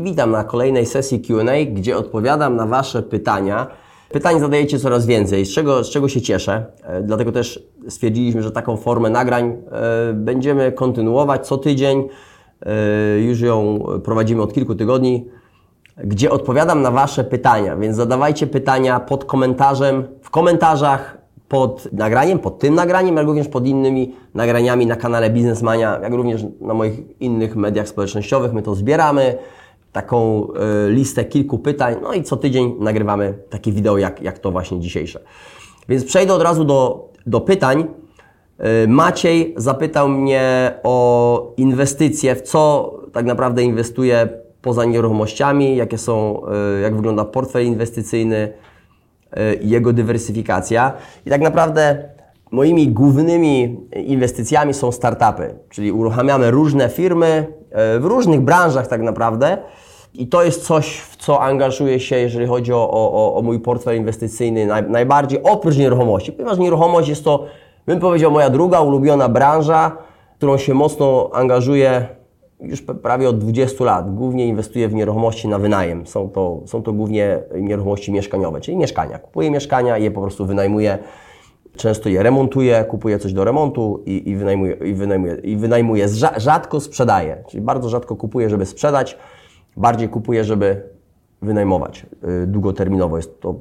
witam na kolejnej sesji QA, gdzie odpowiadam na Wasze pytania. Pytań zadajecie coraz więcej, z czego, z czego się cieszę. E, dlatego też stwierdziliśmy, że taką formę nagrań e, będziemy kontynuować co tydzień. E, już ją prowadzimy od kilku tygodni, gdzie odpowiadam na Wasze pytania, więc zadawajcie pytania pod komentarzem, w komentarzach pod nagraniem, pod tym nagraniem, jak również pod innymi nagraniami na kanale Biznesmania, jak również na moich innych mediach społecznościowych. My to zbieramy, taką y, listę kilku pytań, no i co tydzień nagrywamy takie wideo jak, jak to właśnie dzisiejsze. Więc przejdę od razu do, do pytań. Y, Maciej zapytał mnie o inwestycje, w co tak naprawdę inwestuję poza nieruchomościami, jakie są, y, jak wygląda portfel inwestycyjny, i jego dywersyfikacja. I tak naprawdę moimi głównymi inwestycjami są startupy, czyli uruchamiamy różne firmy w różnych branżach tak naprawdę. I to jest coś, w co angażuję się, jeżeli chodzi o, o, o mój portfel inwestycyjny naj, najbardziej, oprócz nieruchomości. Ponieważ nieruchomość jest to, bym powiedział, moja druga ulubiona branża, którą się mocno angażuję już prawie od 20 lat. Głównie inwestuję w nieruchomości na wynajem. Są to, są to głównie nieruchomości mieszkaniowe, czyli mieszkania. Kupuję mieszkania i je po prostu wynajmuję. Często je remontuję, kupuję coś do remontu i, i, wynajmuję, i, wynajmuję, i wynajmuję. Rzadko sprzedaję, czyli bardzo rzadko kupuję, żeby sprzedać. Bardziej kupuję, żeby wynajmować y, długoterminowo. Jest to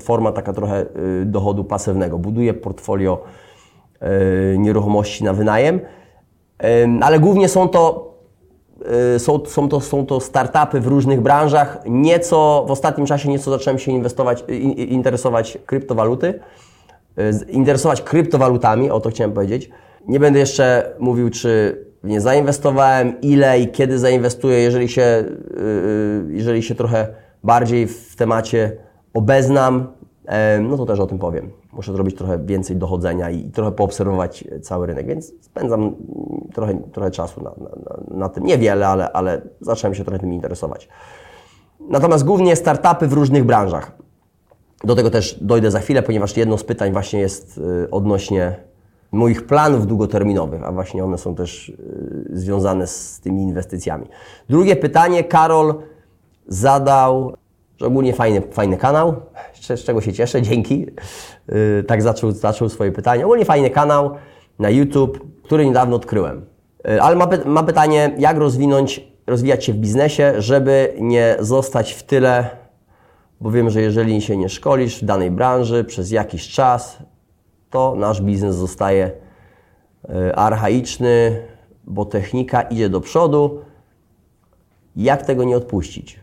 forma taka trochę y, dochodu pasywnego. Buduję portfolio y, nieruchomości na wynajem, ale głównie są to są, są, to, są to startupy w różnych branżach. Nieco w ostatnim czasie nieco zacząłem się inwestować, interesować kryptowaluty, interesować kryptowalutami, o to chciałem powiedzieć. Nie będę jeszcze mówił, czy nie zainwestowałem, ile i kiedy zainwestuję, jeżeli się, yy, jeżeli się trochę bardziej w temacie obeznam, no to też o tym powiem. Muszę zrobić trochę więcej dochodzenia i trochę poobserwować cały rynek, więc spędzam trochę, trochę czasu na, na, na tym. Niewiele, ale, ale zacząłem się trochę tym interesować. Natomiast głównie startupy w różnych branżach. Do tego też dojdę za chwilę, ponieważ jedno z pytań właśnie jest y, odnośnie moich planów długoterminowych, a właśnie one są też y, związane z tymi inwestycjami. Drugie pytanie Karol zadał, że ogólnie fajny, fajny kanał, z czego się cieszę, dzięki. Y, tak zaczął, zaczął swoje pytanie. Ogólnie fajny kanał na YouTube, który niedawno odkryłem. Ale ma, ma pytanie, jak rozwinąć, rozwijać się w biznesie, żeby nie zostać w tyle, bo wiem, że jeżeli się nie szkolisz w danej branży przez jakiś czas, to nasz biznes zostaje e, archaiczny, bo technika idzie do przodu. Jak tego nie odpuścić?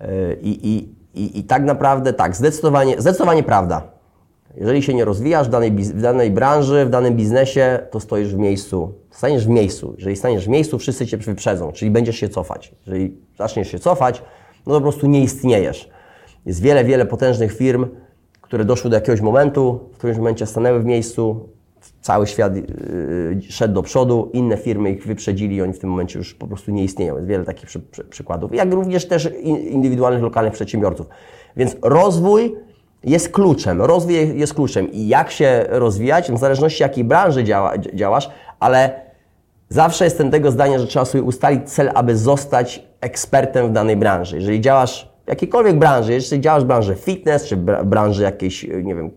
E, I, i, i, i tak naprawdę tak, zdecydowanie, zdecydowanie prawda. Jeżeli się nie rozwijasz w danej, w danej branży, w danym biznesie, to stoisz w miejscu. Staniesz w miejscu. Jeżeli staniesz w miejscu, wszyscy Cię wyprzedzą, czyli będziesz się cofać. Jeżeli zaczniesz się cofać, no po prostu nie istniejesz. Jest wiele, wiele potężnych firm, które doszły do jakiegoś momentu, w którymś momencie stanęły w miejscu, cały świat yy, szedł do przodu, inne firmy ich wyprzedzili i oni w tym momencie już po prostu nie istnieją. Jest wiele takich przy, przy, przykładów, jak również też indywidualnych, lokalnych przedsiębiorców. Więc rozwój jest kluczem, rozwój jest kluczem i jak się rozwijać, w zależności jakiej branży działa, działasz, ale zawsze jestem tego zdania, że trzeba sobie ustalić cel, aby zostać ekspertem w danej branży. Jeżeli działasz jakiejkolwiek branży, jeśli działasz w branży fitness, czy branży jakiejś, nie wiem,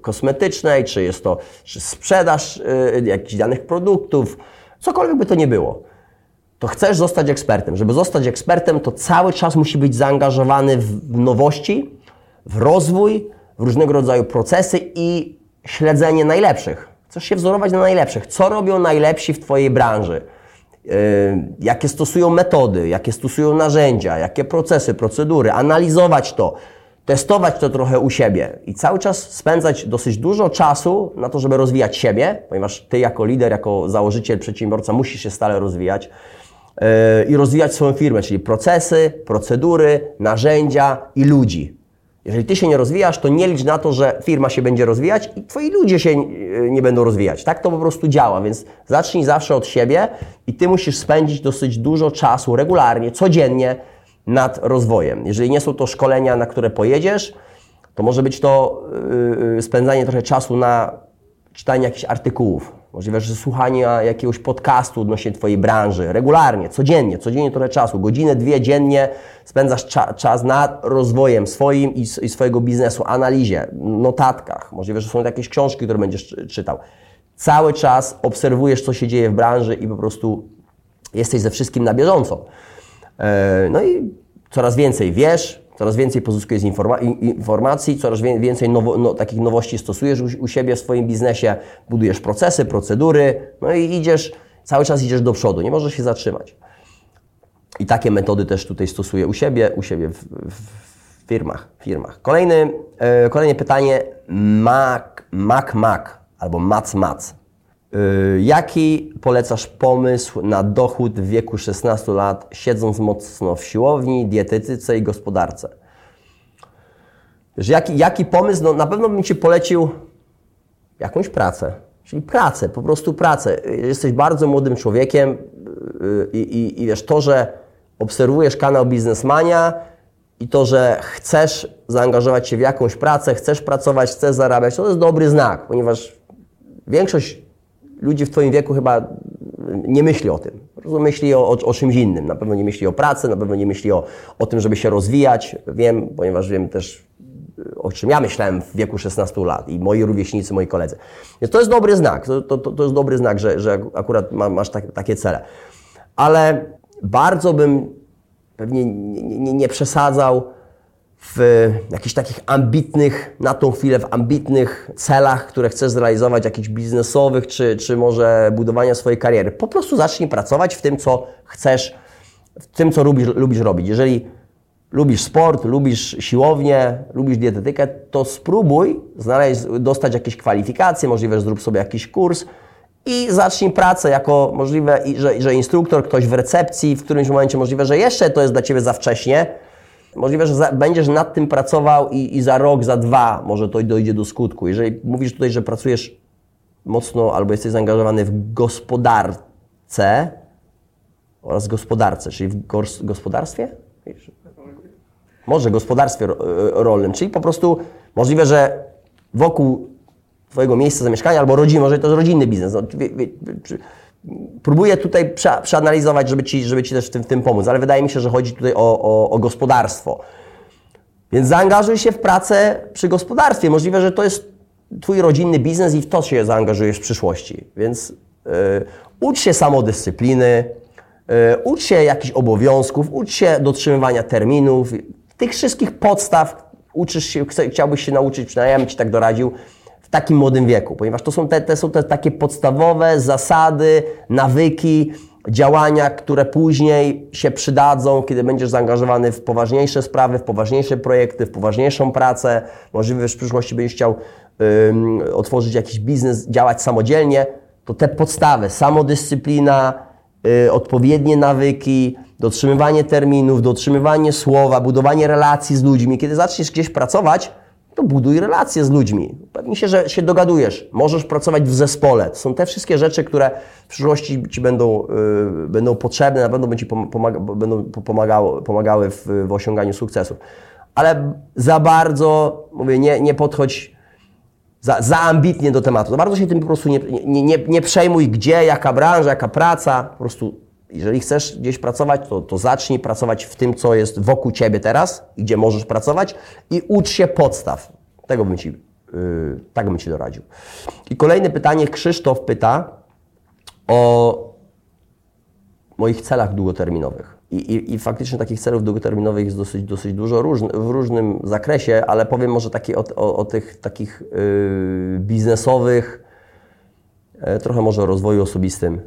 kosmetycznej, czy jest to czy sprzedaż y, jakichś danych produktów, cokolwiek by to nie było, to chcesz zostać ekspertem. Żeby zostać ekspertem, to cały czas musi być zaangażowany w nowości, w rozwój, w różnego rodzaju procesy i śledzenie najlepszych. Chcesz się wzorować na najlepszych. Co robią najlepsi w Twojej branży? Y, jakie stosują metody, jakie stosują narzędzia, jakie procesy, procedury, analizować to, testować to trochę u siebie i cały czas spędzać dosyć dużo czasu na to, żeby rozwijać siebie, ponieważ Ty jako lider, jako założyciel, przedsiębiorca musisz się stale rozwijać yy, i rozwijać swoją firmę, czyli procesy, procedury, narzędzia i ludzi. Jeżeli ty się nie rozwijasz, to nie licz na to, że firma się będzie rozwijać i twoi ludzie się nie będą rozwijać. Tak to po prostu działa, więc zacznij zawsze od siebie i ty musisz spędzić dosyć dużo czasu regularnie, codziennie nad rozwojem. Jeżeli nie są to szkolenia, na które pojedziesz, to może być to yy, spędzanie trochę czasu na czytanie jakichś artykułów Możliwe, że słuchania jakiegoś podcastu odnośnie Twojej branży, regularnie, codziennie, codziennie trochę czasu, godzinę, dwie dziennie spędzasz cza czas nad rozwojem swoim i, i, swojego biznesu, analizie, notatkach. Możliwe, że są jakieś książki, które będziesz czytał. Cały czas obserwujesz, co się dzieje w branży i po prostu jesteś ze wszystkim na bieżąco. E, no i coraz więcej wiesz, coraz więcej pozyskujesz informa informacji, coraz więcej nowo, no, takich nowości stosujesz u, u, siebie w swoim biznesie, budujesz procesy, procedury, no i idziesz, cały czas idziesz do przodu, nie możesz się zatrzymać. I takie metody też tutaj stosuję u siebie, u siebie w, w firmach, firmach. Kolejny, e, kolejne pytanie, Mac, Mac, Mac albo Mac, Mac. Y, jaki polecasz pomysł na dochód w wieku 16 lat, siedząc mocno w siłowni, dietetyce i gospodarce? Jaki, jaki pomysł? No, na pewno bym Ci polecił jakąś pracę. Czyli pracę, po prostu pracę. Jesteś bardzo młodym człowiekiem y, i, i, i wiesz, to, że obserwujesz kanał Biznesmania i to, że chcesz zaangażować się w jakąś pracę, chcesz pracować, chcesz zarabiać, to jest dobry znak, ponieważ większość ludzi w Twoim wieku chyba nie myśli o tym. Myśli o, o, o, czymś innym. Na pewno nie myśli o pracy, na pewno nie myśli o, o tym, żeby się rozwijać. Wiem, ponieważ wiem też, o czym ja myślałem w wieku 16 lat i moi rówieśnicy, moi koledzy. Więc to jest dobry znak. To, to, to jest dobry znak, że, że akurat ma, masz tak, takie cele. Ale bardzo bym pewnie nie, nie, nie przesadzał w jakichś takich ambitnych, na tą chwilę w ambitnych celach, które chcesz zrealizować, jakichś biznesowych, czy, czy może budowania swojej kariery. Po prostu zacznij pracować w tym, co chcesz, w tym, co lubisz, lubisz robić. Jeżeli lubisz sport, lubisz siłownię, lubisz dietetykę, to spróbuj znaleźć, dostać jakieś kwalifikacje, możliwe, że zrób sobie jakiś kurs i zacznij pracę jako możliwe, że, że instruktor, ktoś w recepcji, w którymś momencie możliwe, że jeszcze to jest dla Ciebie za wcześnie, Możliwe, że za, będziesz nad tym pracował i, i, za rok, za dwa może to dojdzie do skutku. Jeżeli mówisz tutaj, że pracujesz mocno albo jesteś zaangażowany w gospodarce oraz gospodarce, czyli w gospodarstwie? Może gospodarstwie rolnym, czyli po prostu możliwe, że wokół Twojego miejsca zamieszkania albo rodziny, może to jest rodzinny biznes. No, próbuję tutaj przeanalizować, żeby Ci, żeby ci też w tym, w tym pomóc, ale wydaje mi się, że chodzi tutaj o, o, o gospodarstwo. Więc zaangażuj się w pracę przy gospodarstwie. Możliwe, że to jest Twój rodzinny biznes i w to się zaangażujesz w przyszłości. Więc yy, ucz się samodyscypliny, yy, ucz się jakichś obowiązków, ucz się dotrzymywania terminów. Tych wszystkich podstaw uczysz się, chciałbyś się nauczyć, przynajmniej ja bym Ci tak doradził, takim młodym wieku, ponieważ to są te, te, są te takie podstawowe zasady, nawyki, działania, które później się przydadzą, kiedy będziesz zaangażowany w poważniejsze sprawy, w poważniejsze projekty, w poważniejszą pracę. Możliwe, że w przyszłości będziesz chciał otworzyć jakiś biznes, działać samodzielnie. To te podstawy, samodyscyplina, yy, odpowiednie nawyki, dotrzymywanie terminów, dotrzymywanie słowa, budowanie relacji z ludźmi. Kiedy zaczniesz gdzieś pracować, to buduj relacje z ludźmi. Pewnie się, że się dogadujesz. Możesz pracować w zespole. To są te wszystkie rzeczy, które w przyszłości Ci będą, yy, będą potrzebne, na pewno będą Ci pomaga, będą pomagały, pomagały w, w osiąganiu sukcesów. Ale za bardzo, mówię, nie, nie podchodź za, za ambitnie do tematu. Za bardzo się tym po prostu nie, nie, nie, nie przejmuj, gdzie, jaka branża, jaka praca. Po prostu jeżeli chcesz gdzieś pracować, to, to zacznij pracować w tym, co jest wokół Ciebie teraz, gdzie możesz pracować i ucz się podstaw. Tego bym Ci, tak bym Ci doradził. I kolejne pytanie. Krzysztof pyta o moich celach długoterminowych. I, i, I, faktycznie takich celów długoterminowych jest dosyć, dosyć dużo w różnym zakresie, ale powiem może takie o, o, o tych takich yy, biznesowych, yy, trochę może o rozwoju osobistym.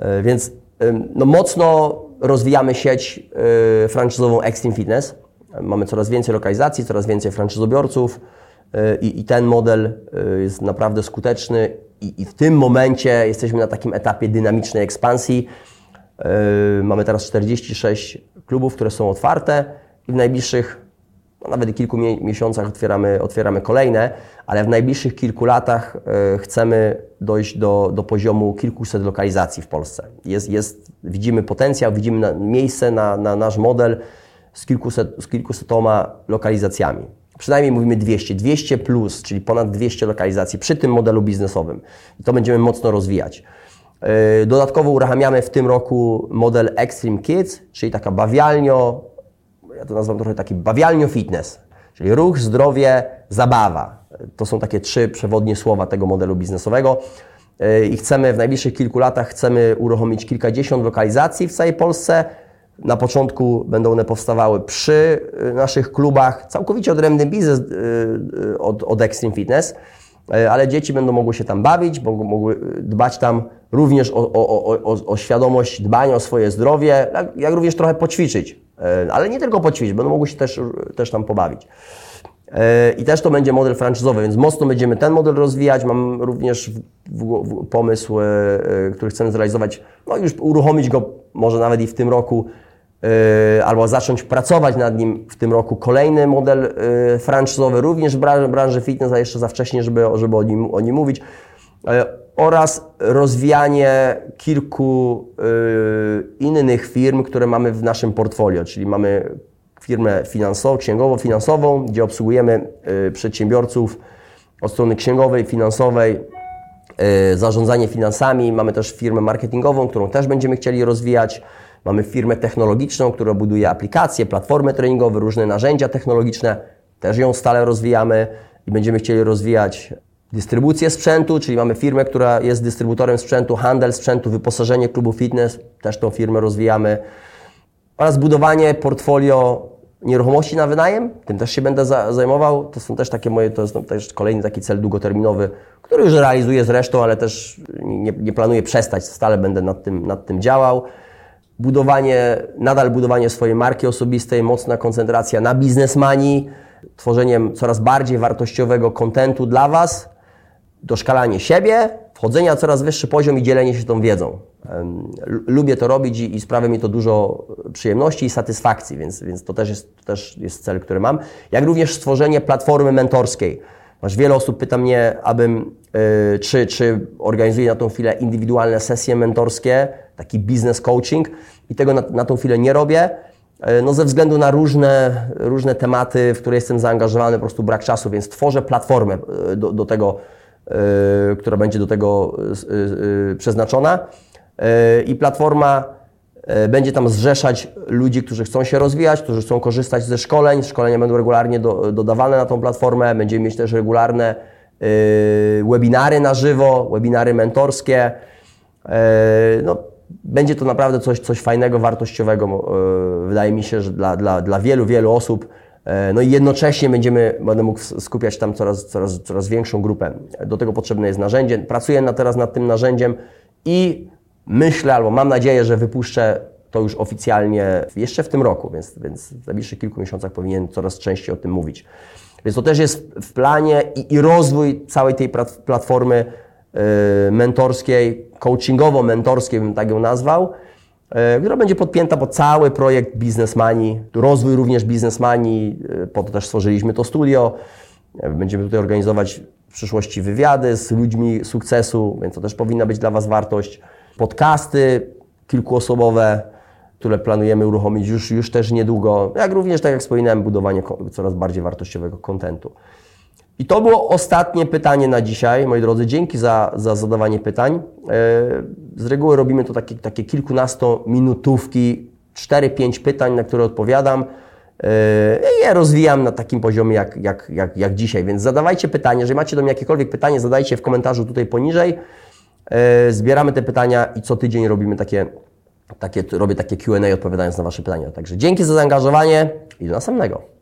Yy, więc no, mocno rozwijamy sieć y, franczyzową Extreme Fitness. Mamy coraz więcej lokalizacji, coraz więcej franczyzobiorców y, i, i ten model y, jest naprawdę skuteczny i, i w tym momencie jesteśmy na takim etapie dynamicznej ekspansji. Mamy teraz 46 klubów, które są otwarte i w najbliższych no nawet kilku miesiącach otwieramy, otwieramy kolejne, ale w najbliższych kilku latach e, chcemy dojść do, do poziomu kilkuset lokalizacji w Polsce. Jest, jest, widzimy potencjał, widzimy na, miejsce na, na nasz model z, kilkuset, z kilkusetoma lokalizacjami. Przynajmniej mówimy 200, 200 plus, czyli ponad 200 lokalizacji przy tym modelu biznesowym. I to będziemy mocno rozwijać. Yy, dodatkowo uruchamiamy w tym roku model Extreme Kids, czyli taka bawialnio, ja to nazywam trochę taki bawialnio fitness, czyli ruch, zdrowie, zabawa. To są takie trzy przewodnie słowa tego modelu biznesowego. Yy, I chcemy w najbliższych kilku latach chcemy uruchomić kilkadziesiąt lokalizacji w całej Polsce. Na początku będą one powstawały przy yy, naszych klubach, całkowicie odrębny biznes od, od Extreme Fitness, ale dzieci będą mogły się tam bawić, będą mogły dbać tam również o, o, o, o świadomość dbania o swoje zdrowie, jak, jak, również trochę poćwiczyć. Ale nie tylko poćwiczyć, będą mogły się też, też tam pobawić. I też to będzie model franczyzowy, więc mocno będziemy ten model rozwijać. Mam również w, w, w pomysł, który chcemy zrealizować, no już uruchomić go może nawet i w tym roku, albo zacząć pracować nad nim w tym roku. Kolejny model franczyzowy, również w branży, fitness, a jeszcze za wcześnie, żeby, żeby o, nim, o nim mówić oraz rozwijanie kilku innych firm, które mamy w naszym portfolio, czyli mamy firmę finansową, księgowo-finansową, gdzie obsługujemy przedsiębiorców od strony księgowej, finansowej, zarządzanie finansami. Mamy też firmę marketingową, którą też będziemy chcieli rozwijać. Mamy firmę technologiczną, która buduje aplikacje, platformy treningowe, różne narzędzia technologiczne. Też ją stale rozwijamy i będziemy chcieli rozwijać dystrybucję sprzętu, czyli mamy firmę, która jest dystrybutorem sprzętu, handel sprzętu, wyposażenie klubu fitness, też tą firmę rozwijamy oraz budowanie portfolio nieruchomości na wynajem, tym też się będę za, zajmował. To są też takie moje, to jest no, też kolejny taki cel długoterminowy, który już realizuję zresztą, ale też nie, nie planuję przestać, stale będę nad tym, nad tym działał. Budowanie, nadal budowanie swojej marki osobistej, mocna koncentracja na biznesmani, tworzeniem coraz bardziej wartościowego kontentu dla Was, doszkalanie siebie, wchodzenie na coraz wyższy poziom i dzielenie się tą wiedzą. Lubię to robić i, i sprawia mi to dużo przyjemności i satysfakcji, więc, więc to, też jest, to też jest cel, który mam. Jak również stworzenie platformy mentorskiej. Masz wiele osób pyta mnie, abym, yy, czy, czy organizuję na tą chwilę indywidualne sesje mentorskie, taki business coaching i tego na, na tą chwilę nie robię. Yy, no ze względu na różne, różne tematy, w które jestem zaangażowany, po prostu brak czasu, więc tworzę platformę yy, do, do tego, Y, która będzie do tego y, y, przeznaczona. I platforma będzie tam zrzeszać ludzi, którzy chcą się rozwijać, którzy chcą korzystać ze szkoleń. Szkolenia będą regularnie do, dodawane na tą platformę. Będziemy mieć też regularne webinary na żywo, webinary mentorskie. No, będzie to naprawdę coś, coś fajnego, wartościowego. Wydaje mi się, że dla, dla, dla wielu, wielu osób E, no i jednocześnie będziemy, będę mógł skupiać tam coraz, coraz, coraz większą grupę. Do tego potrzebne jest narzędzie. Pracuję na, teraz nad tym narzędziem i myślę, albo mam nadzieję, że wypuszczę to już oficjalnie jeszcze w tym roku, więc, więc w najbliższych kilku miesiącach powinien coraz częściej o tym mówić. Więc to też jest w planie i, i rozwój całej tej platformy mentorskiej, coachingowo-mentorskiej bym tak ją nazwał, E, która będzie podpięta pod cały projekt Biznesmani, rozwój również Biznesmani, e, po to też stworzyliśmy to studio. Będziemy tutaj organizować w przyszłości wywiady z ludźmi sukcesu, więc to też powinna być dla Was wartość. Podcasty kilkuosobowe, które planujemy uruchomić już, już też niedługo, jak również, tak jak wspominałem, budowanie coraz bardziej wartościowego kontentu. I to było ostatnie pytanie na dzisiaj, moi drodzy. Dzięki za, za zadawanie pytań. E, z reguły robimy to takie, takie kilkunastominutówki, 4-5 pytań, na które odpowiadam. E, I je rozwijam na takim poziomie jak, jak, jak, jak dzisiaj, więc zadawajcie pytania. Jeżeli macie do mnie jakiekolwiek pytanie, zadajcie w komentarzu tutaj poniżej. E, zbieramy te pytania i co tydzień robimy takie, takie robię takie Q&A odpowiadając na Wasze pytania. Także dzięki za zaangażowanie i do następnego.